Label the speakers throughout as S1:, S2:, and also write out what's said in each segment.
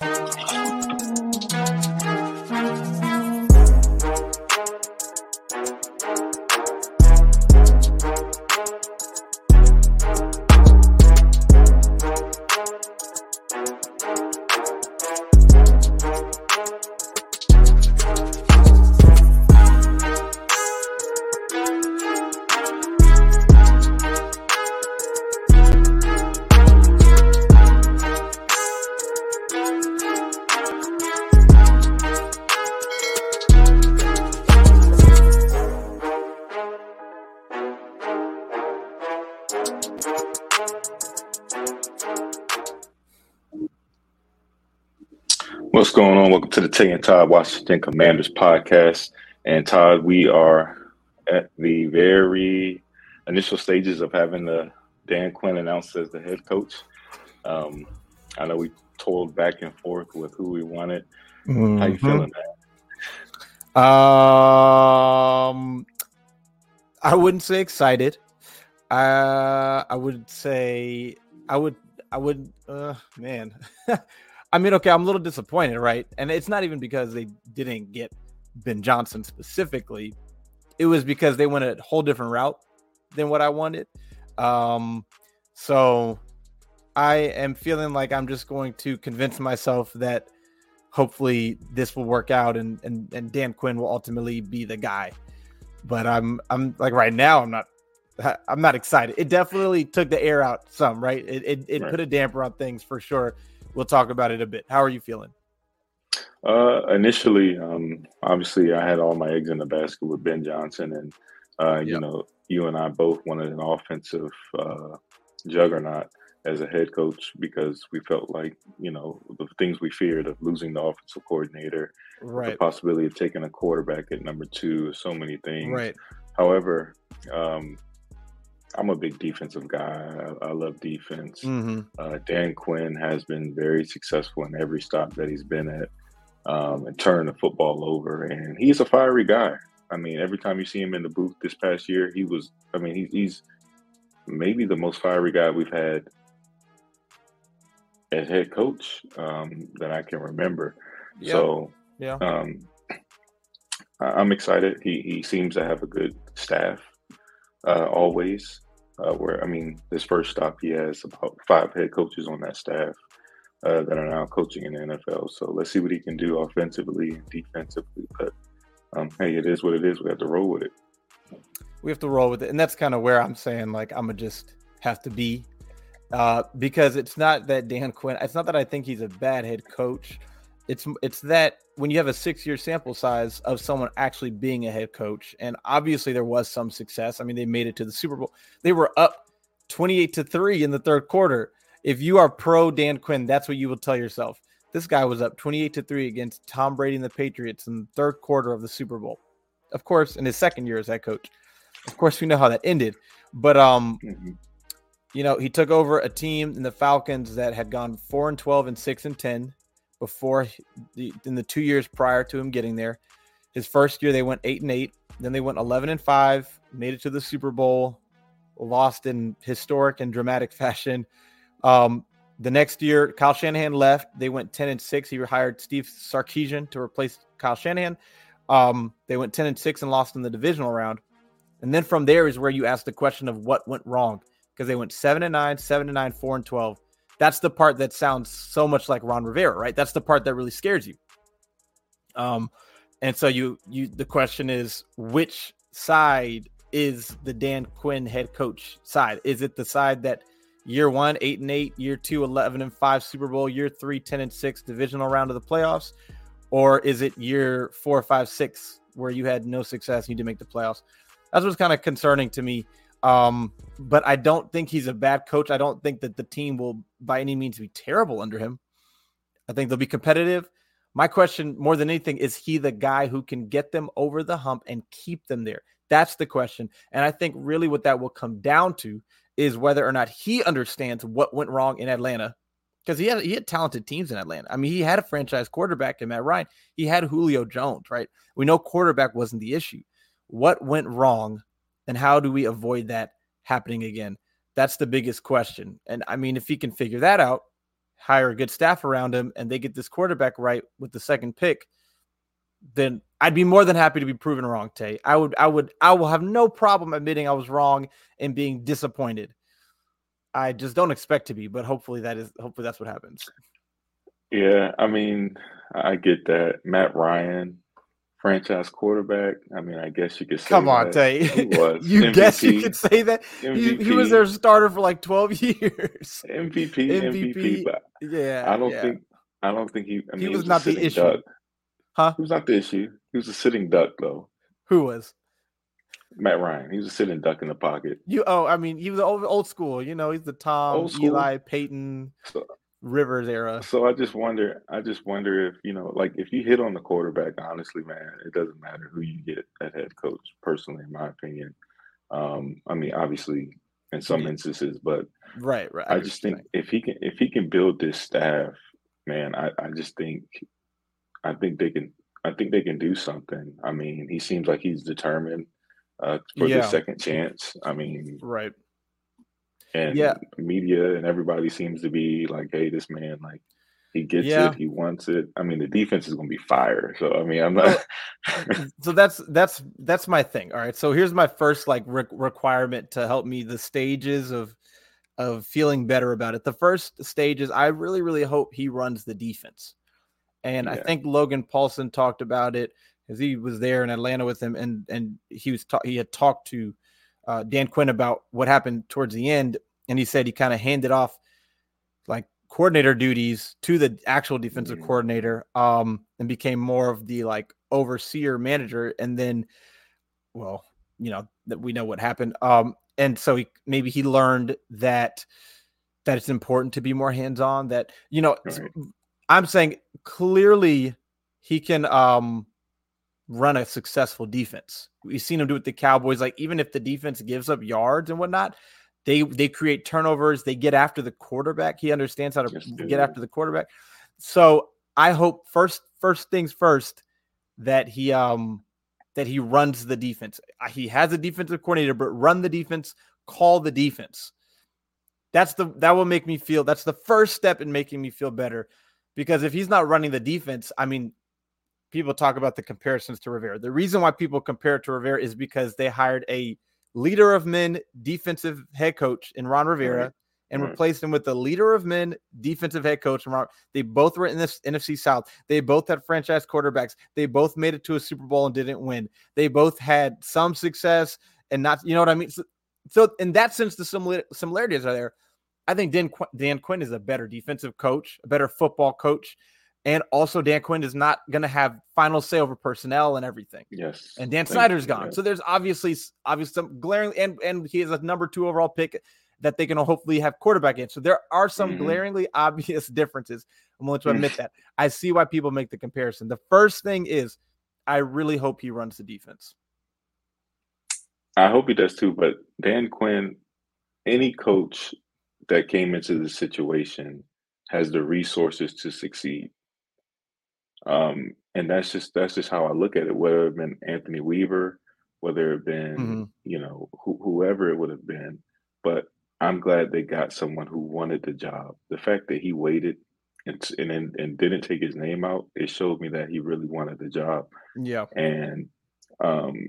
S1: What's going on? Welcome to the Tay and Todd Washington Commanders podcast. And Todd, we are at the very initial stages of having the Dan Quinn announced as the head coach. Um, I know we toiled back and forth with who we wanted. Mm-hmm. How you feeling,
S2: man? Um, I wouldn't say excited. Uh, I would say I would I would uh man. I mean, okay, I'm a little disappointed, right? And it's not even because they didn't get Ben Johnson specifically. It was because they went a whole different route than what I wanted. Um, so I am feeling like I'm just going to convince myself that hopefully this will work out and and, and Dan Quinn will ultimately be the guy. But I'm I'm like right now I'm not I'm not excited. It definitely took the air out some, right? It it, it right. put a damper on things for sure we'll talk about it a bit. How are you feeling?
S1: Uh, initially, um, obviously, I had all my eggs in the basket with Ben Johnson, and uh, you know, you and I both wanted an offensive uh, juggernaut as a head coach because we felt like you know the things we feared of losing the offensive coordinator, right. the possibility of taking a quarterback at number two, so many things.
S2: Right.
S1: However, um, I'm a big defensive guy. I, I love defense. Mm-hmm. Uh, Dan Quinn has been very successful in every stop that he's been at um, and turned the football over. And he's a fiery guy. I mean, every time you see him in the booth this past year, he was, I mean, he, he's maybe the most fiery guy we've had as head coach um, that I can remember. Yep. So, yeah. Um, I'm excited. He, he seems to have a good staff uh, always. Uh, where I mean, this first stop, he has about five head coaches on that staff uh, that are now coaching in the NFL. So let's see what he can do offensively and defensively. But um, hey, it is what it is. We have to roll with it.
S2: We have to roll with it, and that's kind of where I'm saying like I'm gonna just have to be uh, because it's not that Dan Quinn. It's not that I think he's a bad head coach. It's it's that when you have a six year sample size of someone actually being a head coach, and obviously there was some success. I mean, they made it to the Super Bowl. They were up 28 to 3 in the third quarter. If you are pro Dan Quinn, that's what you will tell yourself. This guy was up 28 to 3 against Tom Brady and the Patriots in the third quarter of the Super Bowl. Of course, in his second year as head coach. Of course, we know how that ended. But um, mm-hmm. you know, he took over a team in the Falcons that had gone 4 and 12 and 6 and 10 before the, in the two years prior to him getting there. His first year they went eight and eight, then they went eleven and five, made it to the Super Bowl, lost in historic and dramatic fashion. Um, the next year, Kyle Shanahan left. They went ten and six. He hired Steve Sarkisian to replace Kyle Shanahan. Um, they went ten and six and lost in the divisional round. And then from there is where you ask the question of what went wrong because they went seven and nine, seven and nine, four and twelve. That's the part that sounds so much like Ron Rivera, right? That's the part that really scares you. Um, and so you you the question is which side is the Dan Quinn head coach side? Is it the side that year one, eight and eight, year two, 11 and five Super Bowl, year three, 10 and six divisional round of the playoffs? Or is it year four, five, six, where you had no success and you didn't make the playoffs? That's what's kind of concerning to me. Um, but I don't think he's a bad coach. I don't think that the team will by any means be terrible under him. I think they'll be competitive. My question, more than anything, is he the guy who can get them over the hump and keep them there? That's the question. And I think really what that will come down to is whether or not he understands what went wrong in Atlanta. Because he had he had talented teams in Atlanta. I mean, he had a franchise quarterback in Matt Ryan. He had Julio Jones, right? We know quarterback wasn't the issue. What went wrong, and how do we avoid that happening again? That's the biggest question. And I mean, if he can figure that out, hire a good staff around him, and they get this quarterback right with the second pick, then I'd be more than happy to be proven wrong, Tay. I would, I would, I will have no problem admitting I was wrong and being disappointed. I just don't expect to be, but hopefully that is, hopefully that's what happens.
S1: Yeah, I mean, I get that. Matt Ryan, franchise quarterback. I mean, I guess you could say.
S2: Come on, Tay. you MVP, guess you could say that. He, he, was their starter for like twelve years.
S1: MVP, MVP. MVP but yeah, I don't yeah. think. I don't think he. I mean,
S2: he was, was not the issue.
S1: Duck.
S2: Huh?
S1: He was not the issue. He was a sitting duck, though.
S2: Who was?
S1: Matt Ryan. He was a sitting duck in the pocket.
S2: You oh, I mean, he was old, old school. You know, he's the Tom, Eli, Peyton, so, Rivers era.
S1: So I just wonder. I just wonder if you know, like, if you hit on the quarterback, honestly, man, it doesn't matter who you get at head coach. Personally, in my opinion, um, I mean, obviously, in some instances, but
S2: right, right. I,
S1: I just think if he can, if he can build this staff, man, I, I just think I think they can. I think they can do something. I mean, he seems like he's determined uh, for yeah. the second chance. I mean,
S2: right.
S1: And yeah, media and everybody seems to be like, "Hey, this man, like, he gets yeah. it. He wants it." I mean, the defense is going to be fire. So, I mean, I'm not.
S2: so that's that's that's my thing. All right. So here's my first like re- requirement to help me the stages of of feeling better about it. The first stage is I really really hope he runs the defense. And yeah. I think Logan Paulsen talked about it because he was there in Atlanta with him, and and he was ta- he had talked to uh, Dan Quinn about what happened towards the end, and he said he kind of handed off like coordinator duties to the actual defensive mm-hmm. coordinator, um, and became more of the like overseer manager, and then, well, you know that we know what happened, um, and so he maybe he learned that that it's important to be more hands on. That you know, right. I'm saying clearly he can um run a successful defense. We've seen him do it with the Cowboys. Like even if the defense gives up yards and whatnot, they they create turnovers. They get after the quarterback. He understands how to get after the quarterback. So I hope first first things first that he um that he runs the defense. He has a defensive coordinator, but run the defense, call the defense. That's the that will make me feel that's the first step in making me feel better because if he's not running the defense, I mean, people talk about the comparisons to Rivera. The reason why people compare to Rivera is because they hired a leader of men defensive head coach in Ron Rivera right. and right. replaced him with the leader of men defensive head coach. Ron. They both were in this NFC South. They both had franchise quarterbacks. They both made it to a Super Bowl and didn't win. They both had some success and not, you know what I mean? So, so in that sense, the similar, similarities are there. I think Dan, Dan Quinn is a better defensive coach, a better football coach. And also, Dan Quinn is not going to have final say over personnel and everything.
S1: Yes.
S2: And Dan Snyder's gone. So there's obviously, obviously some glaring, and, and he is a number two overall pick that they can hopefully have quarterback in. So there are some mm-hmm. glaringly obvious differences. I'm willing to admit that. I see why people make the comparison. The first thing is, I really hope he runs the defense.
S1: I hope he does too. But Dan Quinn, any coach that came into the situation has the resources to succeed. Um, and that's just that's just how I look at it. Whether it been Anthony Weaver, whether it been mm-hmm. you know wh- whoever it would have been, but I'm glad they got someone who wanted the job. The fact that he waited and and and didn't take his name out, it showed me that he really wanted the job.
S2: Yeah,
S1: and um,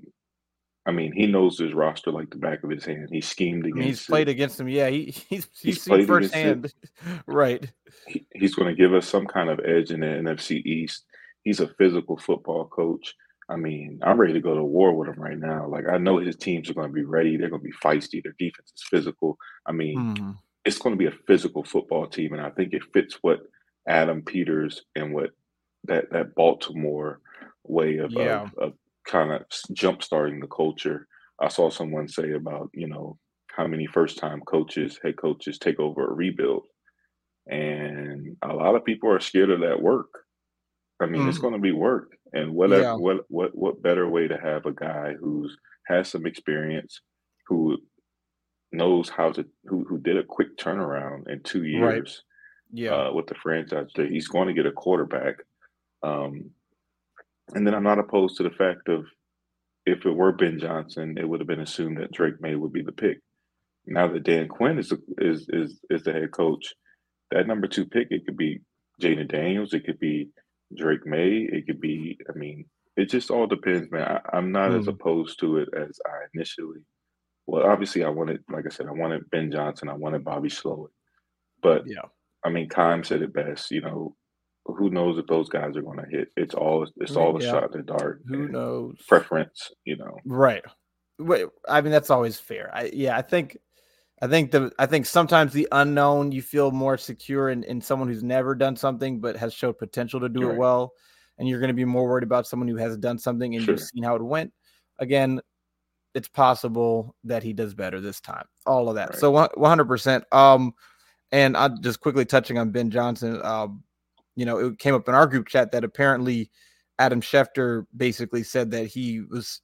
S1: I mean, he knows his roster like the back of his hand. He schemed against. I mean,
S2: he's played
S1: it.
S2: against him. Yeah, he, he's he's, he's seen firsthand. right.
S1: He, he's going to give us some kind of edge in the NFC East. He's a physical football coach. I mean, I'm ready to go to war with him right now. Like I know his teams are going to be ready. They're going to be feisty. Their defense is physical. I mean, mm. it's going to be a physical football team, and I think it fits what Adam Peters and what that that Baltimore way of, yeah. of, of kind of jump starting the culture. I saw someone say about, you know, how many first time coaches, head coaches take over a rebuild. and a lot of people are scared of that work. I mean, mm-hmm. it's going to be work, and what yeah. what what what better way to have a guy who's has some experience, who knows how to who who did a quick turnaround in two years, right. yeah, uh, with the franchise. That he's going to get a quarterback, um, and then I'm not opposed to the fact of if it were Ben Johnson, it would have been assumed that Drake Maye would be the pick. Now that Dan Quinn is is is is the head coach, that number two pick it could be Jayden Daniels, it could be Drake Maye. it could be. I mean, it just all depends, man. I, am not mm. as opposed to it as I initially. Well, obviously, I wanted, like I said, I wanted Ben Johnson, I wanted Bobby Slowik, but yeah, I mean, Keim said it best. You know, who knows if those guys are going to hit? It's all it's all a yeah. shot in the dark.
S2: Who knows?
S1: Preference, you know.
S2: Right. Wait, I mean that's always fair. I yeah, I think I think the I think sometimes the unknown you feel more secure in, in someone who's never done something but has showed potential to do right. it well. And you're going to be more worried about someone who has done something and sure. you've seen how it went. Again, it's possible that he does better this time. All of that. Right. So 100%. Um, and I just quickly touching on Ben Johnson. Um, you know, it came up in our group chat that apparently Adam Schefter basically said that he was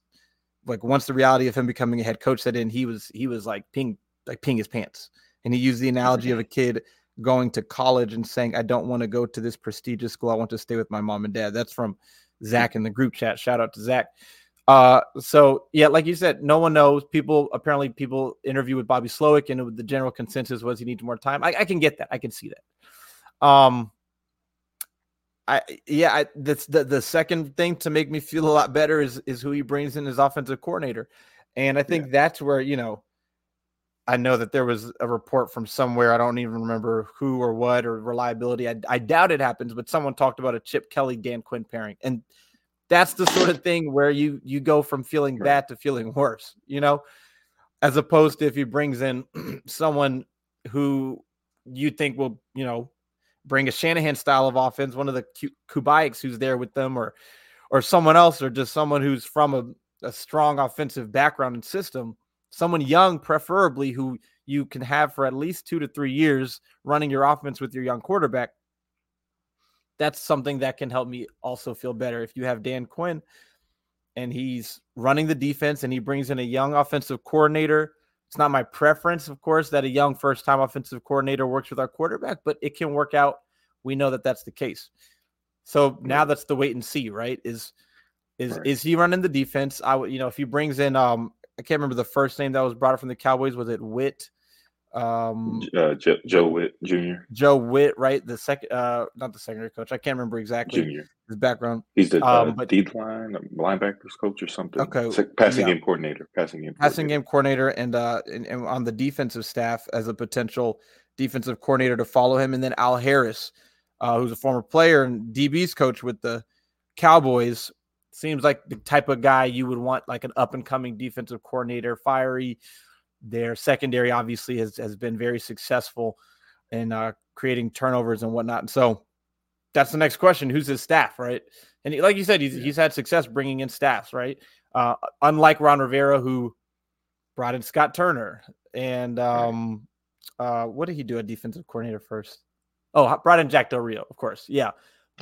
S2: like once the reality of him becoming a head coach set in, he was he was like peeing like peeing his pants. And he used the analogy of a kid going to college and saying, I don't want to go to this prestigious school. I want to stay with my mom and dad. That's from Zach in the group chat. Shout out to Zach. Uh, so yeah, like you said, no one knows. People apparently people interview with Bobby Slowik, and the general consensus was he needs more time. I, I can get that. I can see that. Um, I yeah, I, that's the the second thing to make me feel a lot better is is who he brings in as offensive coordinator, and I think yeah. that's where you know, I know that there was a report from somewhere I don't even remember who or what or reliability. I, I doubt it happens, but someone talked about a Chip Kelly Dan Quinn pairing, and that's the sort of thing where you you go from feeling bad to feeling worse, you know, as opposed to if he brings in someone who you think will you know bring a Shanahan style of offense, one of the Kubiaks who's there with them, or or someone else, or just someone who's from a, a strong offensive background and system, someone young, preferably who you can have for at least two to three years running your offense with your young quarterback. That's something that can help me also feel better. If you have Dan Quinn and he's running the defense and he brings in a young offensive coordinator it's not my preference, of course, that a young first time offensive coordinator works with our quarterback, but it can work out. We know that that's the case. So now that's the wait and see, right? Is is right. is he running the defense? I would, you know, if he brings in, um, I can't remember the first name that was brought up from the Cowboys. Was it Whitt?
S1: Um, uh, Joe, Joe Whitt Jr.
S2: Joe Whitt, right? The second, uh, not the secondary coach. I can't remember exactly Junior. his background.
S1: He's the um, uh, but, deep line linebackers coach or something.
S2: Okay,
S1: passing yeah. game coordinator, passing game,
S2: passing game coordinator, and uh, and, and on the defensive staff as a potential defensive coordinator to follow him, and then Al Harris, uh, who's a former player and DB's coach with the Cowboys. Seems like the type of guy you would want, like an up and coming defensive coordinator, fiery their secondary obviously has, has been very successful in uh, creating turnovers and whatnot. And so that's the next question: Who's his staff, right? And he, like you said, he's yeah. he's had success bringing in staffs, right? Uh, unlike Ron Rivera, who brought in Scott Turner, and um, uh, what did he do? A defensive coordinator first. Oh, brought in Jack Del Rio, of course. Yeah,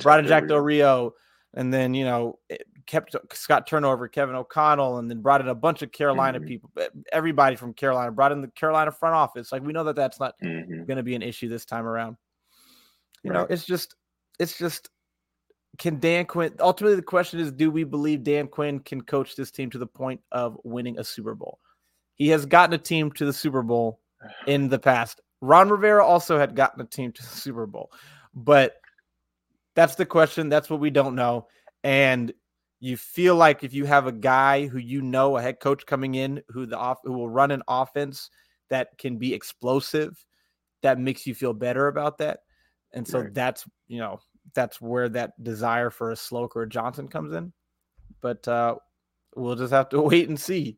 S2: brought in Jack Del Rio, and then you know kept Scott Turnover, Kevin O'Connell, and then brought in a bunch of Carolina mm-hmm. people, everybody from Carolina, brought in the Carolina front office. Like we know that that's not mm-hmm. going to be an issue this time around. You right. know, it's just, it's just, can Dan Quinn? Ultimately, the question is, do we believe Dan Quinn can coach this team to the point of winning a Super Bowl? He has gotten a team to the Super Bowl in the past. Ron Rivera also had gotten a team to the Super Bowl, but that's the question. That's what we don't know. And you feel like if you have a guy who you know, a head coach coming in who the off who will run an offense that can be explosive, that makes you feel better about that. And so right. that's you know that's where that desire for a Slowik or a Johnson comes in. But uh, we'll just have to wait and see.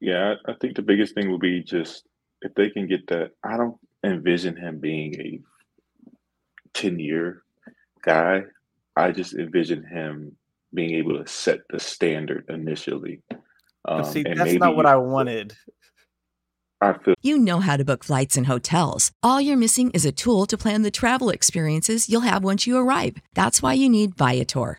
S1: Yeah, I think the biggest thing will be just if they can get that. I don't envision him being a ten year guy. I just envision him being able to set the standard initially.
S2: Um, see, that's not what I wanted.
S1: I Feel-
S3: you know how to book flights and hotels. All you're missing is a tool to plan the travel experiences you'll have once you arrive. That's why you need Viator.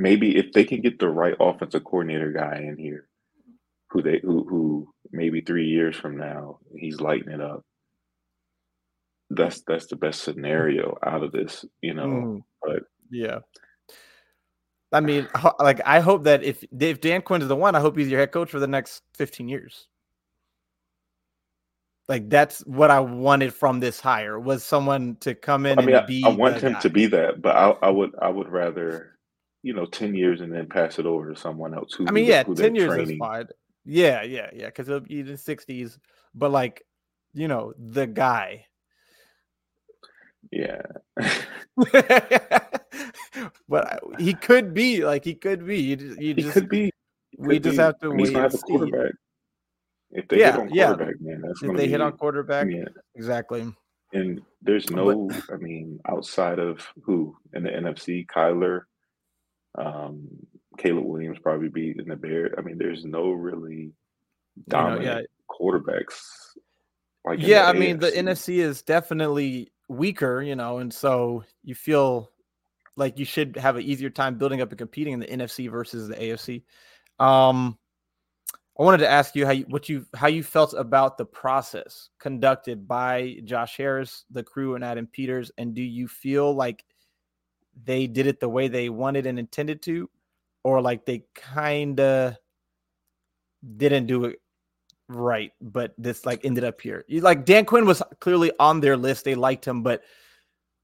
S1: maybe if they can get the right offensive coordinator guy in here, who they who who maybe three years from now he's lighting it up. That's that's the best scenario out of this, you know. Mm. But
S2: yeah, I mean, like I hope that if if Dan Quinn is the one, I hope he's your head coach for the next fifteen years. Like that's what I wanted from this hire was someone to come in I mean, and be.
S1: I, I want him guy. to be that, but I, I would I would rather you know, 10 years and then pass it over to someone else who
S2: I mean, yeah, 10 years training. is fine. Yeah, yeah, yeah, because he'll be in the 60s, but like, you know, the guy.
S1: Yeah.
S2: but he could be like he could be. You, just, you
S1: he
S2: just
S1: could be.
S2: we just have to wait.
S1: have a quarterback. If they yeah, hit on quarterback, yeah. man, that's
S2: if they
S1: be,
S2: hit on quarterback, yeah. exactly.
S1: And there's no, I mean, outside of who in the NFC, Kyler, um, Caleb Williams probably be in the Bear. I mean, there's no really dominant you know, yeah. quarterbacks.
S2: Like yeah, I AFC. mean, the NFC is definitely weaker, you know, and so you feel like you should have an easier time building up and competing in the NFC versus the AFC. Um, I wanted to ask you how you, what you how you felt about the process conducted by Josh Harris, the crew, and Adam Peters, and do you feel like they did it the way they wanted and intended to, or like they kind of didn't do it right, but this like ended up here. Like Dan Quinn was clearly on their list; they liked him, but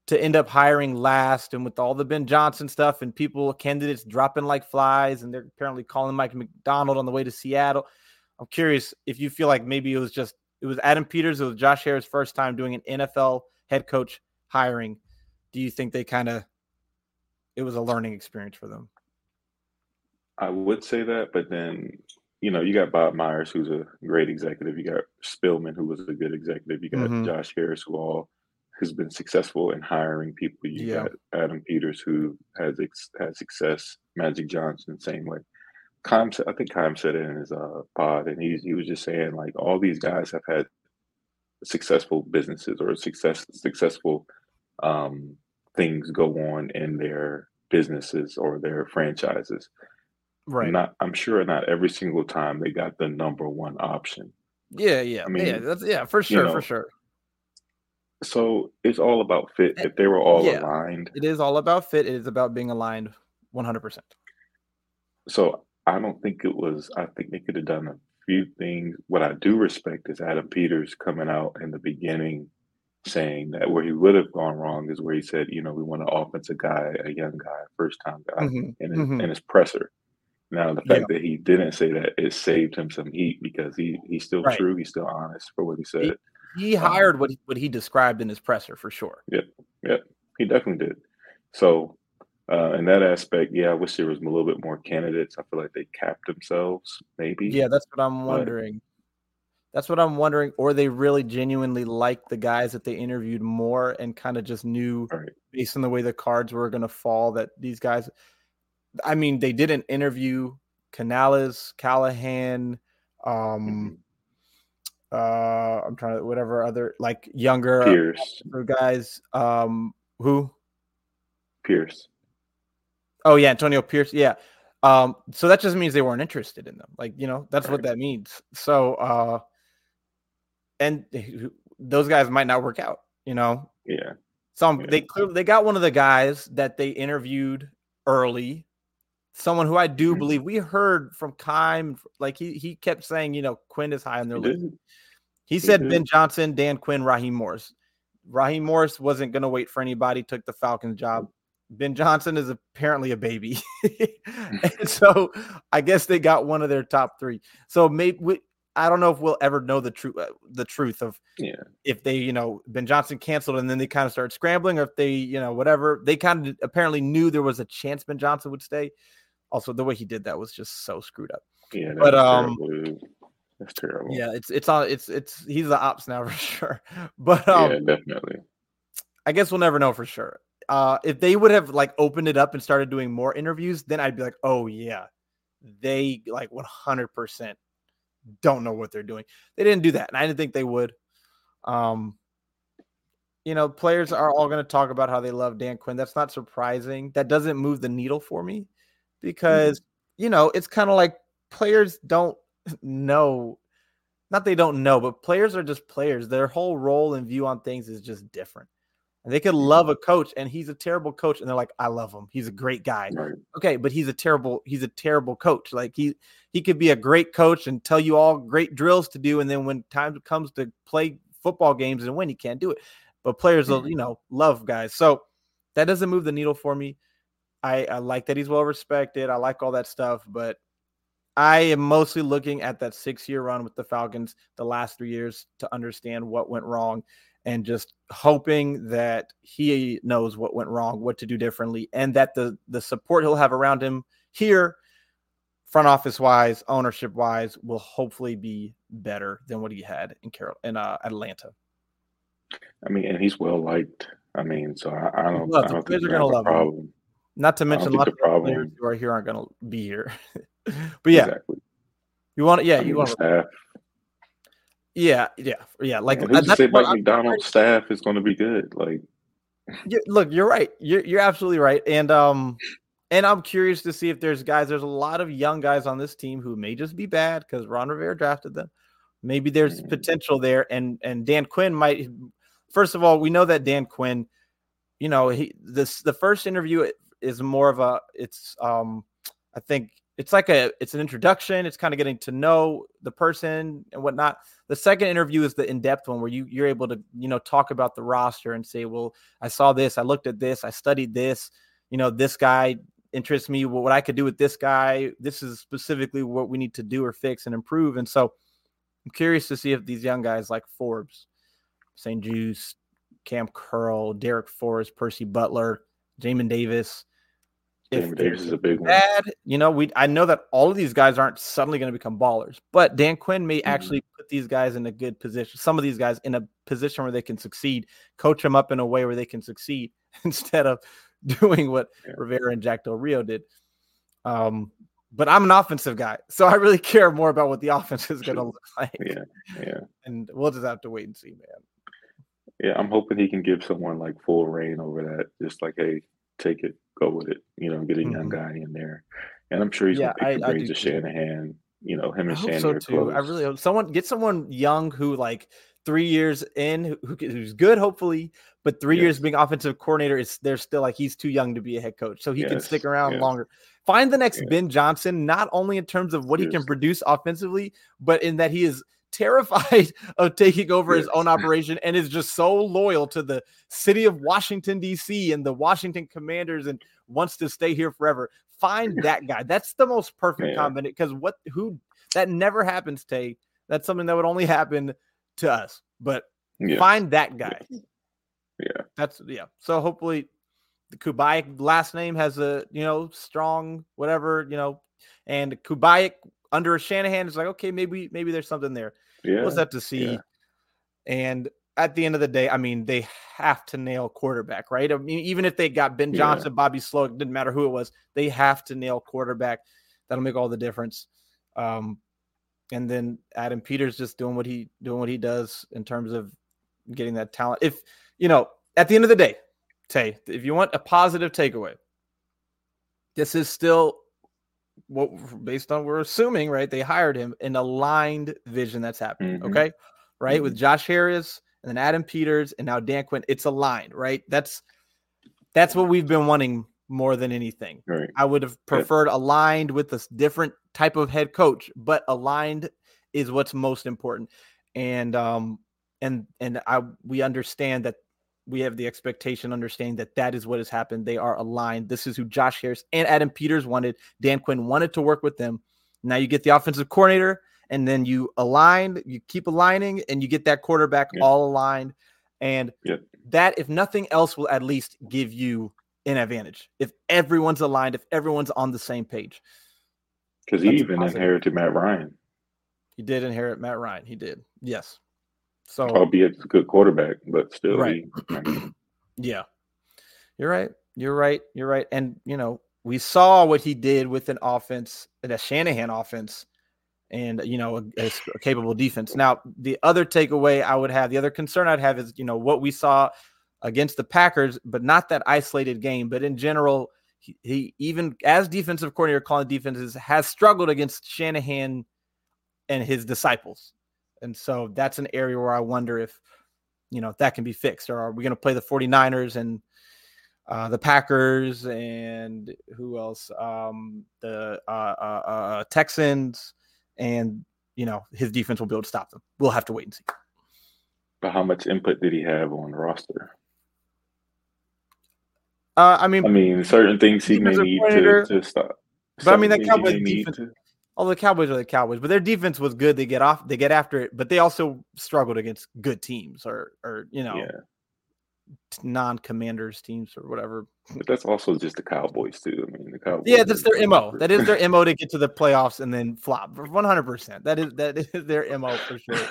S2: to end up hiring last and with all the Ben Johnson stuff and people candidates dropping like flies and they're apparently calling Mike Macdonald on the way to Seattle. I'm curious if you feel like maybe it was just it was Adam Peters, it was Josh Harris' first time doing an NFL head coach hiring. Do you think they kind of it was a learning experience for them.
S1: I would say that, but then you know you got Bob Myers, who's a great executive. You got Spielman, who was a good executive. You got mm-hmm. Josh Harris, who all has been successful in hiring people. You yeah. got Adam Peters, who has ex- had success. Magic Johnson, same way. Keim, I think Keim said it in his uh, pod, and he he was just saying like all these guys have had successful businesses or success successful um, things go on in their businesses or their franchises.
S2: Right.
S1: Not, I'm sure not every single time they got the number one option.
S2: Yeah, yeah, I mean, yeah, that's, yeah, for sure, you know, for sure.
S1: So it's all about fit. Eh, if they were all yeah, aligned,
S2: it is all about fit. It is about being aligned, 100. percent
S1: So I don't think it was. I think they could have done a few things. What I do respect is Adam Peters coming out in the beginning saying that where he would have gone wrong is where he said, you know, we want an offensive guy, a young guy, first time guy, mm-hmm. and, his, mm-hmm. and his presser. Now the fact yeah. that he didn't say that it saved him some heat because he he's still right. true, he's still honest for what he said.
S2: He, he hired um, what he, what he described in his presser for sure.
S1: Yeah, yeah, he definitely did. So uh, in that aspect, yeah, I wish there was a little bit more candidates. I feel like they capped themselves, maybe.
S2: Yeah, that's what I'm wondering. That's what I'm wondering. Or they really genuinely liked the guys that they interviewed more and kind of just knew right. based on the way the cards were going to fall that these guys. I mean, they didn't interview Canales, Callahan, um, mm-hmm. uh, I'm trying to whatever other like younger
S1: Pierce
S2: guys. Um, who?
S1: Pierce.
S2: Oh yeah, Antonio Pierce. Yeah. Um, so that just means they weren't interested in them. Like, you know, that's right. what that means. So uh and those guys might not work out, you know?
S1: Yeah.
S2: Some yeah. they clearly they got one of the guys that they interviewed early. Someone who I do mm-hmm. believe we heard from Keim, like he he kept saying, you know, Quinn is high on their list. He, he said Ben Johnson, Dan Quinn, Raheem Morris. Raheem Morris wasn't going to wait for anybody, took the Falcons job. Ben Johnson is apparently a baby. and so I guess they got one of their top three. So maybe I don't know if we'll ever know the truth uh, the truth of
S1: yeah.
S2: if they, you know, Ben Johnson canceled and then they kind of started scrambling, or if they, you know, whatever. They kind of apparently knew there was a chance Ben Johnson would stay. Also, the way he did that was just so screwed up.
S1: Yeah, but um terrible. that's terrible.
S2: Yeah, it's it's all it's it's he's the ops now for sure. But um
S1: yeah, definitely.
S2: I guess we'll never know for sure. Uh if they would have like opened it up and started doing more interviews, then I'd be like, oh yeah, they like 100 percent don't know what they're doing. They didn't do that, and I didn't think they would. Um, you know, players are all going to talk about how they love Dan Quinn. That's not surprising. That doesn't move the needle for me because mm-hmm. you know it's kind of like players don't know. Not they don't know, but players are just players. Their whole role and view on things is just different. And they could love a coach and he's a terrible coach and they're like I love him. He's a great guy. Right. Okay, but he's a terrible he's a terrible coach. Like he he could be a great coach and tell you all great drills to do and then when time comes to play football games and win he can't do it. But players will, mm-hmm. you know, love guys. So that doesn't move the needle for me. I, I like that he's well respected. I like all that stuff, but I am mostly looking at that six year run with the Falcons the last three years to understand what went wrong and just hoping that he knows what went wrong, what to do differently, and that the the support he'll have around him here, front office wise, ownership wise, will hopefully be better than what he had in Carol in uh, Atlanta.
S1: I mean, and he's well liked. I mean, so I, I don't. Well, I don't think are gonna love problem. Him.
S2: Not to mention, lots of players who are here aren't going to be here. but yeah, exactly. you want, yeah, I mean, you want staff yeah, yeah, yeah. Like
S1: who say Mike Macdonald's staff is going to be good? Like,
S2: yeah, look, you're right. You're you're absolutely right. And um, and I'm curious to see if there's guys. There's a lot of young guys on this team who may just be bad because Ron Rivera drafted them. Maybe there's mm. potential there, and and Dan Quinn might. First of all, we know that Dan Quinn, you know, he this the first interview is more of a. It's um, I think it's like a it's an introduction it's kind of getting to know the person and whatnot. The second interview is the in-depth one where you you're able to you know talk about the roster and say well i saw this i looked at this i studied this you know this guy interests me what i could do with this guy this is specifically what we need to do or fix and improve. And so i'm curious to see if these young guys like forbes st-juste kam curl darrick forrest percy butler jamin davis
S1: if Davis is a big
S2: bad, one. you know, we I know that all of these guys aren't suddenly going to become ballers, but Dan Quinn may mm-hmm. actually put these guys in a good position. Some of these guys in a position where they can succeed, coach them up in a way where they can succeed instead of doing what yeah. Rivera and Jack Del Rio did. Um, but I'm an offensive guy, so I really care more about what the offense is going to look like.
S1: Yeah, yeah.
S2: And we'll just have to wait and see, man.
S1: Yeah, I'm hoping he can give someone like full rein over that. Just like, hey, take it, go with it. You know, get a young mm-hmm. guy in there, and I'm sure he's yeah, gonna pick the brains of Shanahan. You know, him and Shanahan. So too. Close.
S2: I really hope someone get someone young who like three years in who, who's good, hopefully, but three yes. years being offensive coordinator is they're still like he's too young to be a head coach, so he yes. can stick around yes. longer. Find the next Ben Johnson, not only in terms of what he can produce offensively, but in that he is terrified of taking over his own operation and is just so loyal to the city of Washington, D.C. and the Washington Commanders and wants to stay here forever. Find that guy. That's the most perfect combination because what who that never happens, Tay. That's something that would only happen to us. But yeah. find that guy.
S1: Yeah.
S2: That's yeah. So hopefully the Kubiak last name has a you know strong whatever, you know, and Kubiak under a Shanahan, it's like, okay, maybe maybe there's something there. Yeah. We'll have to see. Yeah. And at the end of the day, I mean, they have to nail quarterback, right? I mean, even if they got Ben Johnson, yeah. Bobby Slowik, didn't matter who it was, they have to nail quarterback. That'll make all the difference. Um, and then Adam Peters just doing what he doing what he does in terms of getting that talent. If you know, at the end of the day, Tay, if you want a positive takeaway, this is still what based on we're assuming, right? They hired him an aligned vision that's happening. Mm-hmm. Okay. Right. Mm-hmm. With Josh Harris and then Adam Peters, and now Dan Quinn. It's aligned, right? That's that's what we've been wanting more than anything.
S1: Right.
S2: I would have preferred aligned with a different type of head coach, but aligned is what's most important. And um and and I we understand that we have the expectation, understanding that that is what has happened. They are aligned. This is who Josh Harris and Adam Peters wanted. Dan Quinn wanted to work with them. Now you get the offensive coordinator, and then you align, you keep aligning, and you get that quarterback yeah. all aligned. And
S1: yeah.
S2: that, if nothing else, will at least give you an advantage if everyone's aligned, if everyone's on the same page.
S1: Because he even inherited Matt Ryan.
S2: He did inherit Matt Ryan. He did. Yes. So
S1: albeit a good quarterback, but still
S2: right. He, yeah. You're right. You're right. You're right. And you know, we saw what he did with an offense, a Shanahan offense, and you know, a, a capable defense. Now, the other takeaway I would have, the other concern I'd have is, you know, what we saw against the Packers, but not that isolated game, but in general, he, he even as defensive coordinator calling defenses has struggled against Shanahan and his disciples. And so that's an area where I wonder if, you know, that can be fixed. Or are we going to play the 49ers and uh, the Packers and who else? Um, the uh, uh, uh, Texans and, you know, his defense will be able to stop them. We'll have to wait and see.
S1: But how much input did he have on the roster?
S2: Uh, I mean,
S1: I mean, certain things he may need to, to, stop.
S2: But I mean, that Cowboys defense. All the Cowboys are the Cowboys, but their defense was good. They get off, they get after it, but they also struggled against good teams or, or you know,
S1: yeah.
S2: non-commanders teams or whatever.
S1: But that's also just the Cowboys too. I mean, the Cowboys.
S2: Yeah, that's their mo. That is their mo to get to the playoffs and then flop. One hundred percent. That is that is their mo for sure.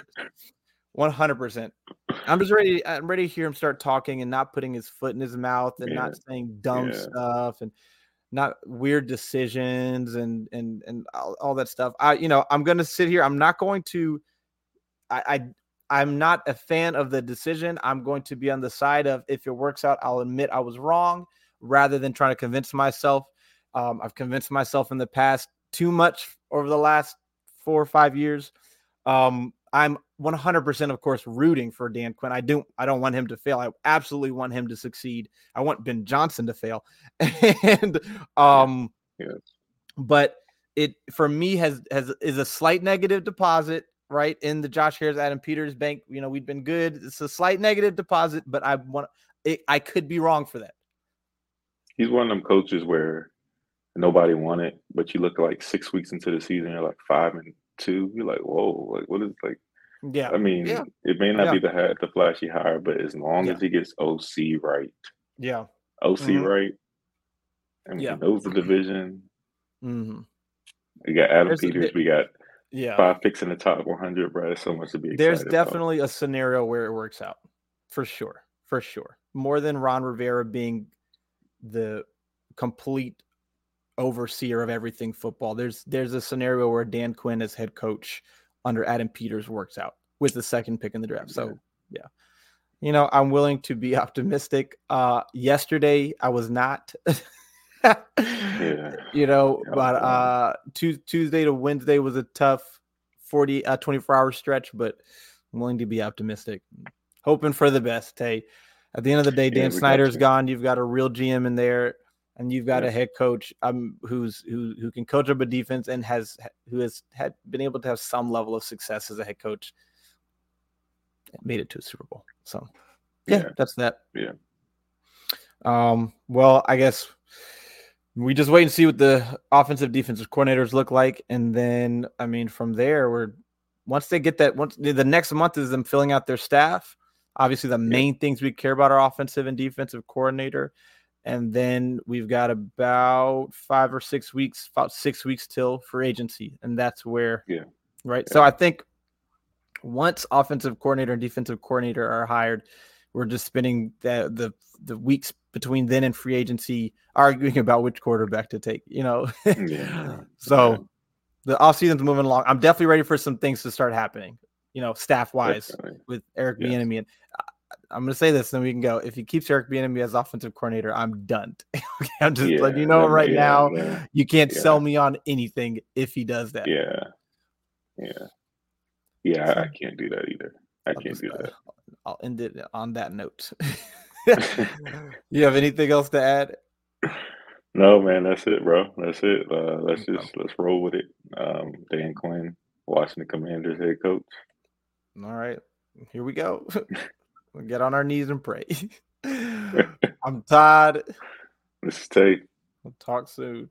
S2: One hundred percent. I'm just ready. I'm ready to hear him start talking and not putting his foot in his mouth and yeah. not saying dumb yeah. stuff and not weird decisions and and and all, all, that stuff. I you know I'm going to sit here. I'm not going to. I, I I'm not a fan of the decision. I'm going to be on the side of if it works out, I'll admit I was wrong rather than trying to convince myself. Um, I've convinced myself in the past too much over the last four or five years. Um, I'm 100% of course rooting for Dan Quinn. I don't I don't want him to fail. I absolutely want him to succeed. I want Ben Johnson to fail. and um
S1: yeah.
S2: but it for me has has is a slight negative deposit right in the Josh Harris Adam Peters bank. You know, we've been good. It's a slight negative deposit, but I want it, I could be wrong for that.
S1: He's one of them coaches where nobody it, but you look like 6 weeks into the season you're like 5 and 2. You're like, "Whoa, like what is like
S2: yeah.
S1: I mean,
S2: yeah.
S1: it may not yeah. be the the flashy hire, but as long yeah. as he gets OC right.
S2: Yeah.
S1: OC mm-hmm. right. And yeah. he knows the division.
S2: Mm-hmm.
S1: We got Adam There's Peters. We got yeah five picks in the top 100, bro. There's so much to be
S2: There's definitely about. a scenario where it works out. For sure. For sure. More than Ron Rivera being the complete overseer of everything football. There's there's a scenario where Dan Quinn as head coach under Adam Peters works out with the second pick in the draft. So yeah. You know, I'm willing to be optimistic. Uh yesterday I was not
S1: yeah.
S2: You know, yeah, but uh Tuesday to Wednesday was a tough 40 uh 24 hour stretch, but I'm willing to be optimistic. Hoping for the best. Hey, at the end of the day, Dan yeah, Snyder's gone. You've got a real GM in there and you've got yeah. a head coach um who's who who can coach up a defense and has who has had been able to have some level of success as a head coach made it to a super bowl so yeah, yeah. that's that
S1: yeah
S2: um well i guess we just wait and see what the offensive defensive coordinators look like and then i mean from there we're once they get that once the next month is them filling out their staff obviously the main yeah. things we care about are offensive and defensive coordinator and then we've got about five or six weeks, about six weeks till for agency, and that's where,
S1: yeah,
S2: right.
S1: Yeah.
S2: So I think once offensive coordinator and defensive coordinator are hired, we're just spending the the the weeks between then and free agency arguing about which quarterback to take. You know,
S1: yeah.
S2: so yeah. the off season's moving along. I'm definitely ready for some things to start happening. You know, staff wise with Eric yes. Bieniemy, and uh, I'm going to say this, then we can go. If he keeps Eric Bieniemy as offensive coordinator, I'm done. okay, I'm just yeah, letting you know right yeah, now. Yeah, you can't sell me on anything if he does that.
S1: Yeah, yeah, yeah. I, I can't do that either. I I'll can't do that.
S2: I'll end it on that note. you have anything else to add?
S1: No, man, that's it, bro. That's it. Uh, let's just let's roll with it. Um, Dan Quinn, Washington Commanders head coach.
S2: All right, here we go. We'll get on our knees and pray. I'm Todd.
S1: This is Tate.
S2: We'll talk soon.